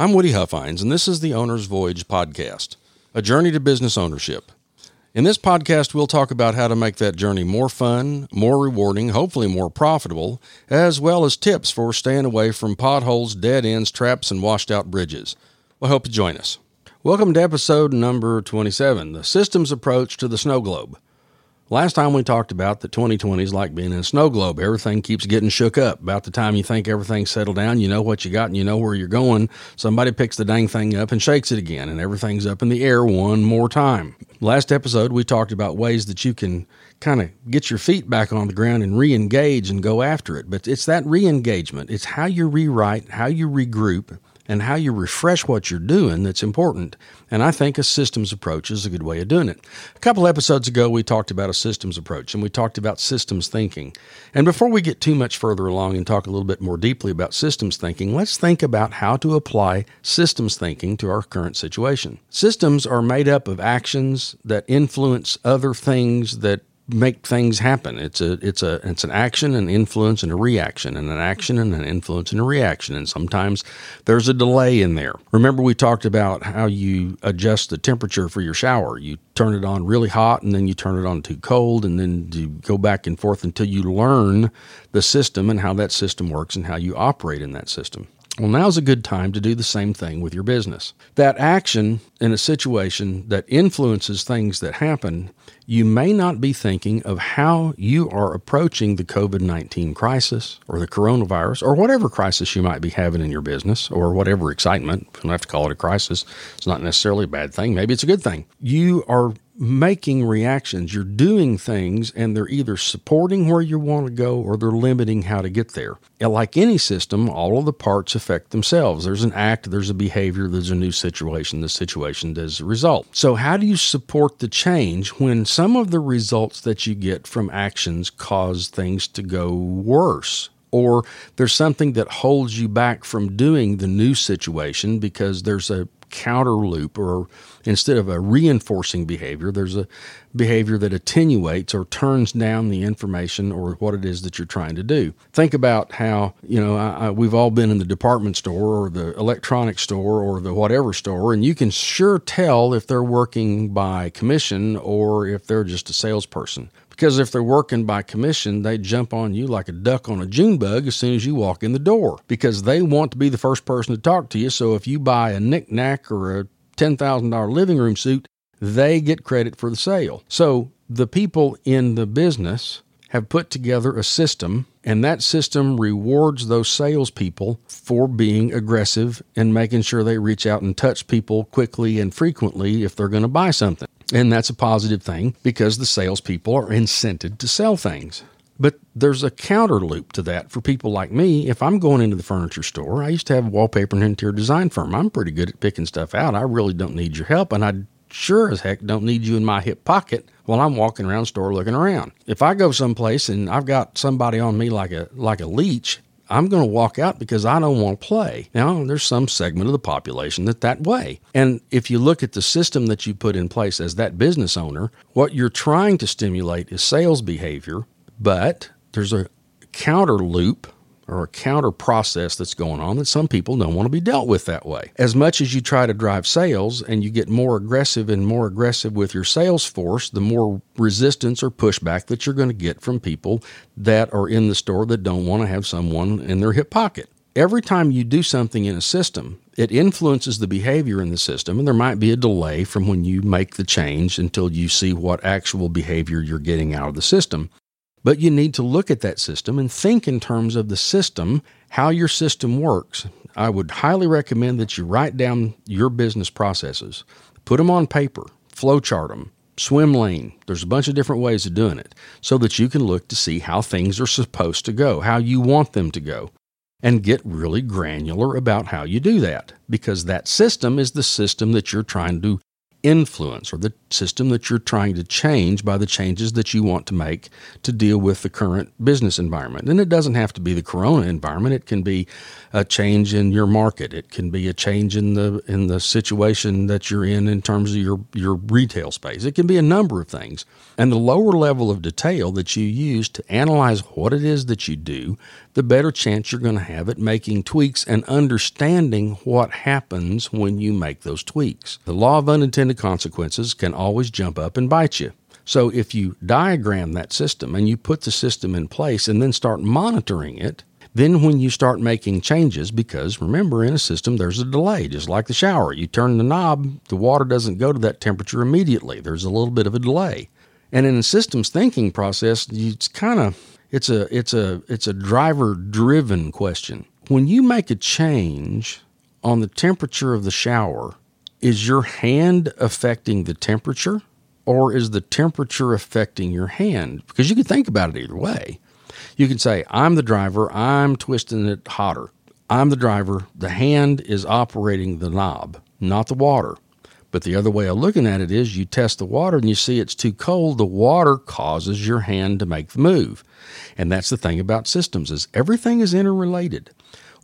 I'm Woody Huffines, and this is the Owner's Voyage podcast, a journey to business ownership. In this podcast, we'll talk about how to make that journey more fun, more rewarding, hopefully more profitable, as well as tips for staying away from potholes, dead ends, traps, and washed out bridges. We hope you join us. Welcome to episode number 27 The Systems Approach to the Snow Globe. Last time we talked about that 2020 is like being in a snow globe. Everything keeps getting shook up. About the time you think everything's settled down, you know what you got and you know where you're going. Somebody picks the dang thing up and shakes it again, and everything's up in the air one more time. Last episode, we talked about ways that you can kind of get your feet back on the ground and re engage and go after it. But it's that re engagement, it's how you rewrite, how you regroup, and how you refresh what you're doing that's important. And I think a systems approach is a good way of doing it. A couple episodes ago, we talked about a systems approach and we talked about systems thinking. And before we get too much further along and talk a little bit more deeply about systems thinking, let's think about how to apply systems thinking to our current situation. Systems are made up of actions that influence other things that make things happen. It's a it's a it's an action, an influence, and a reaction, and an action and an influence and a reaction. And sometimes there's a delay in there. Remember, we talked about how you adjust the temperature for your shower. You turn it on really hot, and then you turn it on too cold, and then you go back and forth until you learn the system and how that system works and how you operate in that system. Well, now's a good time to do the same thing with your business. That action in a situation that influences things that happen, you may not be thinking of how you are approaching the COVID 19 crisis or the coronavirus or whatever crisis you might be having in your business or whatever excitement. You don't have to call it a crisis. It's not necessarily a bad thing. Maybe it's a good thing. You are making reactions. You're doing things and they're either supporting where you want to go or they're limiting how to get there. And like any system, all of the parts affect themselves. There's an act, there's a behavior, there's a new situation, the situation does a result. So, how do you support the change when some of the results that you get from actions cause things to go worse? Or there's something that holds you back from doing the new situation because there's a counter loop or instead of a reinforcing behavior, there's a behavior that attenuates or turns down the information or what it is that you're trying to do. Think about how, you know, I, I, we've all been in the department store or the electronics store or the whatever store, and you can sure tell if they're working by commission or if they're just a salesperson. Because if they're working by commission, they jump on you like a duck on a June bug as soon as you walk in the door because they want to be the first person to talk to you. So if you buy a knickknack or a $10,000 living room suit, they get credit for the sale. So the people in the business have put together a system, and that system rewards those salespeople for being aggressive and making sure they reach out and touch people quickly and frequently if they're going to buy something. And that's a positive thing because the salespeople are incented to sell things. But there's a counter loop to that for people like me. If I'm going into the furniture store, I used to have a wallpaper and interior design firm. I'm pretty good at picking stuff out. I really don't need your help, and I sure as heck don't need you in my hip pocket while I'm walking around store looking around. If I go someplace and I've got somebody on me like a like a leech, I'm going to walk out because I don't want to play. Now, there's some segment of the population that that way. And if you look at the system that you put in place as that business owner, what you're trying to stimulate is sales behavior but there's a counter loop or a counter process that's going on that some people don't want to be dealt with that way. As much as you try to drive sales and you get more aggressive and more aggressive with your sales force, the more resistance or pushback that you're going to get from people that are in the store that don't want to have someone in their hip pocket. Every time you do something in a system, it influences the behavior in the system, and there might be a delay from when you make the change until you see what actual behavior you're getting out of the system. But you need to look at that system and think in terms of the system, how your system works. I would highly recommend that you write down your business processes, put them on paper, flowchart them, swim lane. There's a bunch of different ways of doing it so that you can look to see how things are supposed to go, how you want them to go, and get really granular about how you do that because that system is the system that you're trying to influence or the system that you're trying to change by the changes that you want to make to deal with the current business environment. And it doesn't have to be the corona environment. It can be a change in your market. It can be a change in the in the situation that you're in in terms of your your retail space. It can be a number of things. And the lower level of detail that you use to analyze what it is that you do, the better chance you're going to have at making tweaks and understanding what happens when you make those tweaks. The law of unintended consequences can always jump up and bite you. So if you diagram that system and you put the system in place and then start monitoring it, then when you start making changes, because remember in a system there's a delay, just like the shower. You turn the knob, the water doesn't go to that temperature immediately. There's a little bit of a delay. And in a systems thinking process, it's kind of it's a it's a it's a driver driven question. When you make a change on the temperature of the shower, is your hand affecting the temperature or is the temperature affecting your hand? Because you can think about it either way. You can say, I'm the driver, I'm twisting it hotter. I'm the driver, the hand is operating the knob, not the water. But the other way of looking at it is you test the water and you see it's too cold, the water causes your hand to make the move. And that's the thing about systems is everything is interrelated.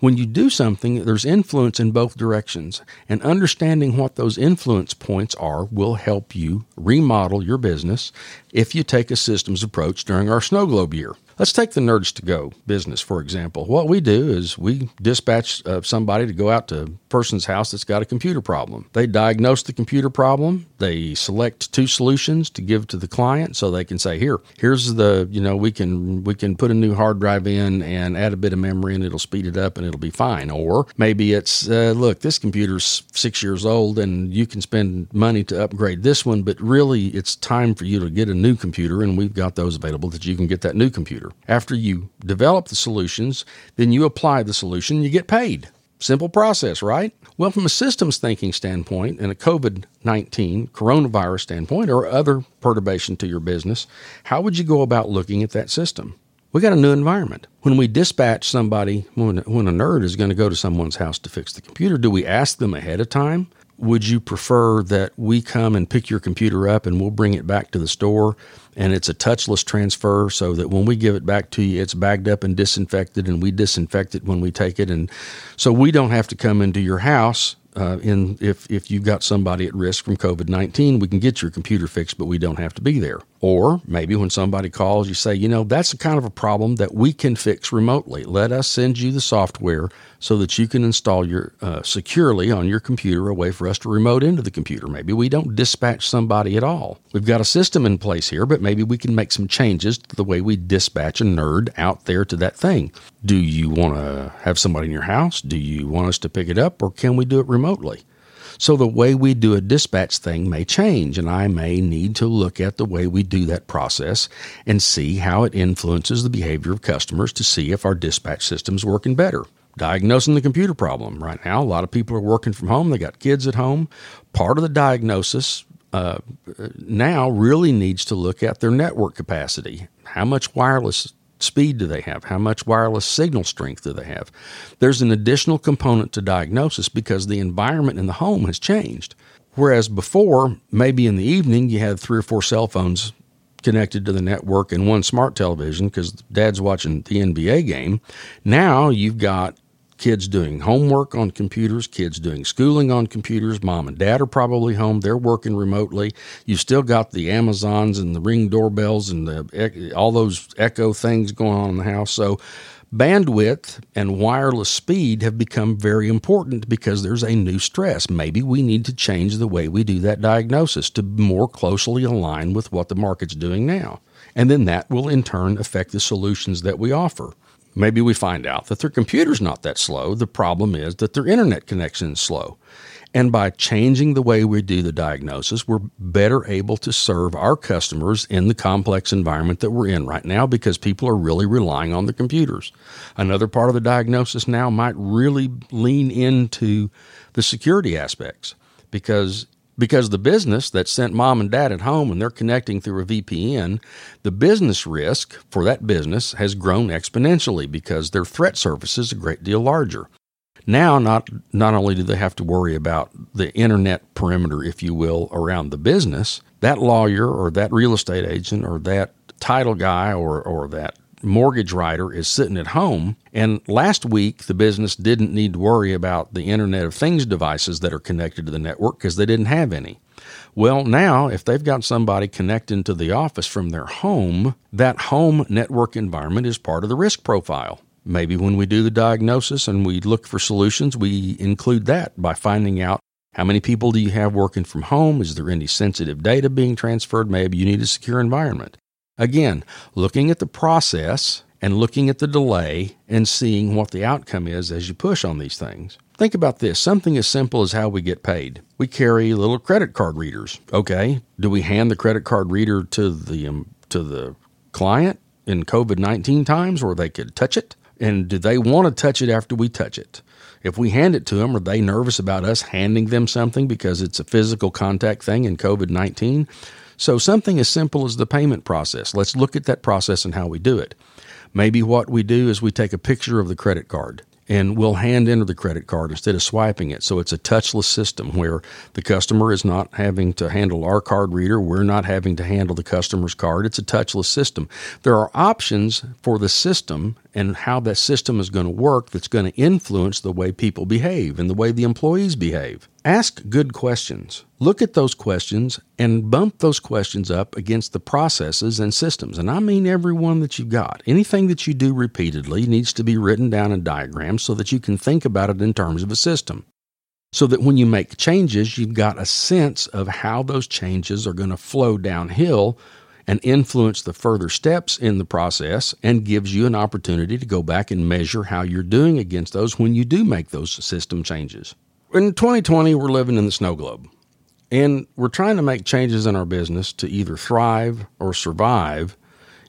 When you do something, there's influence in both directions, and understanding what those influence points are will help you remodel your business if you take a systems approach during our snow globe year. Let's take the Nerds to Go business, for example. What we do is we dispatch uh, somebody to go out to a person's house that's got a computer problem. They diagnose the computer problem. They select two solutions to give to the client so they can say, here, here's the, you know, we can, we can put a new hard drive in and add a bit of memory and it'll speed it up and it'll be fine. Or maybe it's, uh, look, this computer's six years old and you can spend money to upgrade this one, but really it's time for you to get a new computer and we've got those available that you can get that new computer After you develop the solutions, then you apply the solution, you get paid. Simple process, right? Well, from a systems thinking standpoint and a COVID 19 coronavirus standpoint or other perturbation to your business, how would you go about looking at that system? We got a new environment. When we dispatch somebody, when, when a nerd is going to go to someone's house to fix the computer, do we ask them ahead of time? Would you prefer that we come and pick your computer up and we'll bring it back to the store? and it's a touchless transfer so that when we give it back to you, it's bagged up and disinfected, and we disinfect it when we take it. And so we don't have to come into your house uh, in if if you've got somebody at risk from COVID nineteen, we can get your computer fixed, but we don't have to be there. Or maybe when somebody calls, you say, you know, that's the kind of a problem that we can fix remotely. Let us send you the software so that you can install your uh, securely on your computer a way for us to remote into the computer. Maybe we don't dispatch somebody at all. We've got a system in place here, but maybe we can make some changes to the way we dispatch a nerd out there to that thing. Do you want to have somebody in your house? Do you want us to pick it up, or can we do it remotely? So the way we do a dispatch thing may change, and I may need to look at the way we do that process and see how it influences the behavior of customers to see if our dispatch system's working better. Diagnosing the computer problem. Right now, a lot of people are working from home, they got kids at home. Part of the diagnosis uh, now really needs to look at their network capacity. How much wireless speed do they have? How much wireless signal strength do they have? There's an additional component to diagnosis because the environment in the home has changed. Whereas before, maybe in the evening, you had three or four cell phones connected to the network and one smart television because dad's watching the NBA game. Now you've got kids doing homework on computers, kids doing schooling on computers. Mom and dad are probably home. They're working remotely. You've still got the Amazons and the ring doorbells and the, all those echo things going on in the house. So, bandwidth and wireless speed have become very important because there's a new stress. Maybe we need to change the way we do that diagnosis to more closely align with what the market's doing now. And then that will in turn affect the solutions that we offer. Maybe we find out that their computer's not that slow. The problem is that their internet connection is slow. And by changing the way we do the diagnosis, we're better able to serve our customers in the complex environment that we're in right now because people are really relying on the computers. Another part of the diagnosis now might really lean into the security aspects because because the business that sent mom and dad at home and they're connecting through a VPN, the business risk for that business has grown exponentially because their threat surface is a great deal larger. Now, not, not only do they have to worry about the internet perimeter, if you will, around the business, that lawyer or that real estate agent or that title guy or, or that mortgage writer is sitting at home. And last week, the business didn't need to worry about the Internet of Things devices that are connected to the network because they didn't have any. Well, now, if they've got somebody connecting to the office from their home, that home network environment is part of the risk profile Maybe when we do the diagnosis and we look for solutions, we include that by finding out how many people do you have working from home? Is there any sensitive data being transferred? Maybe you need a secure environment. Again, looking at the process and looking at the delay and seeing what the outcome is as you push on these things. Think about this something as simple as how we get paid. We carry little credit card readers. Okay, do we hand the credit card reader to the um, to the client in COVID 19 times where they could touch it? And do they want to touch it after we touch it? If we hand it to them, are they nervous about us handing them something because it's a physical contact thing in COVID 19? So, something as simple as the payment process. Let's look at that process and how we do it. Maybe what we do is we take a picture of the credit card and we'll hand enter the credit card instead of swiping it. So it's a touchless system where the customer is not having to handle our card reader. We're not having to handle the customer's card. It's a touchless system. There are options for the system and how that system is going to work that's going to influence the way people behave and the way the employees behave. Ask good questions. Look at those questions and bump those questions up against the processes and systems. And I mean every one that you've got. Anything that you do repeatedly needs to be written down in diagrams so that you can think about it in terms of a system. So that when you make changes, you've got a sense of how those changes are going to flow downhill and influence the further steps in the process and gives you an opportunity to go back and measure how you're doing against those when you do make those system changes in 2020, we're living in the snow globe. And we're trying to make changes in our business to either thrive or survive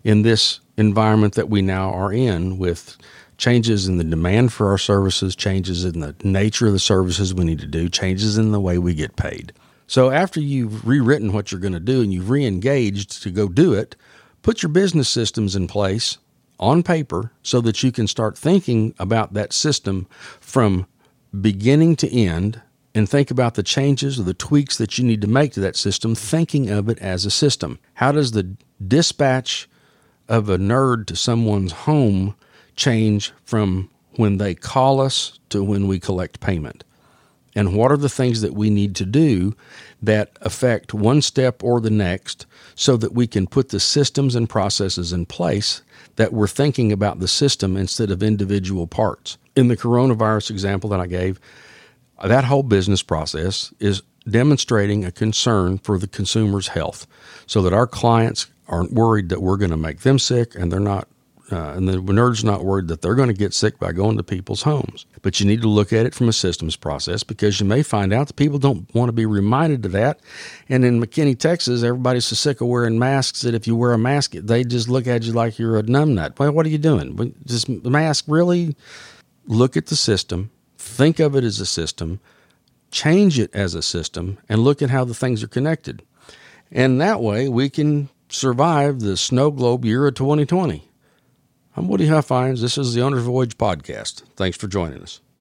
in this environment that we now are in with changes in the demand for our services, changes in the nature of the services we need to do, changes in the way we get paid. So after you've rewritten what you're going to do and you've re-engaged to go do it, put your business systems in place on paper so that you can start thinking about that system from beginning to end and think about the changes or the tweaks that you need to make to that system, thinking of it as a system. How does the dispatch of a nerd to someone's home change from when they call us to when we collect payment? And what are the things that we need to do that affect one step or the next so that we can put the systems and processes in place that we're thinking about the system instead of individual parts? in the coronavirus example that I gave, that whole business process is demonstrating a concern for the consumer's health so that our clients aren't worried that we're going to make them sick and they're not uh, and the nerd's not worried that they're going to get sick by going to people's homes. But you need to look at it from a systems process because you may find out that people don't want to be reminded of that. And in McKinney, Texas, everybody's so sick of wearing masks that if you wear a mask, they just look at you like you're a numbnut. Well, what are you doing? The mask really look at the system, think of it as a system, change it as a system, and look at how the things are connected. And that way we can survive the snow globe year of 2020. I'm Woody Huffines. This is the Owner's Voyage podcast. Thanks for joining us.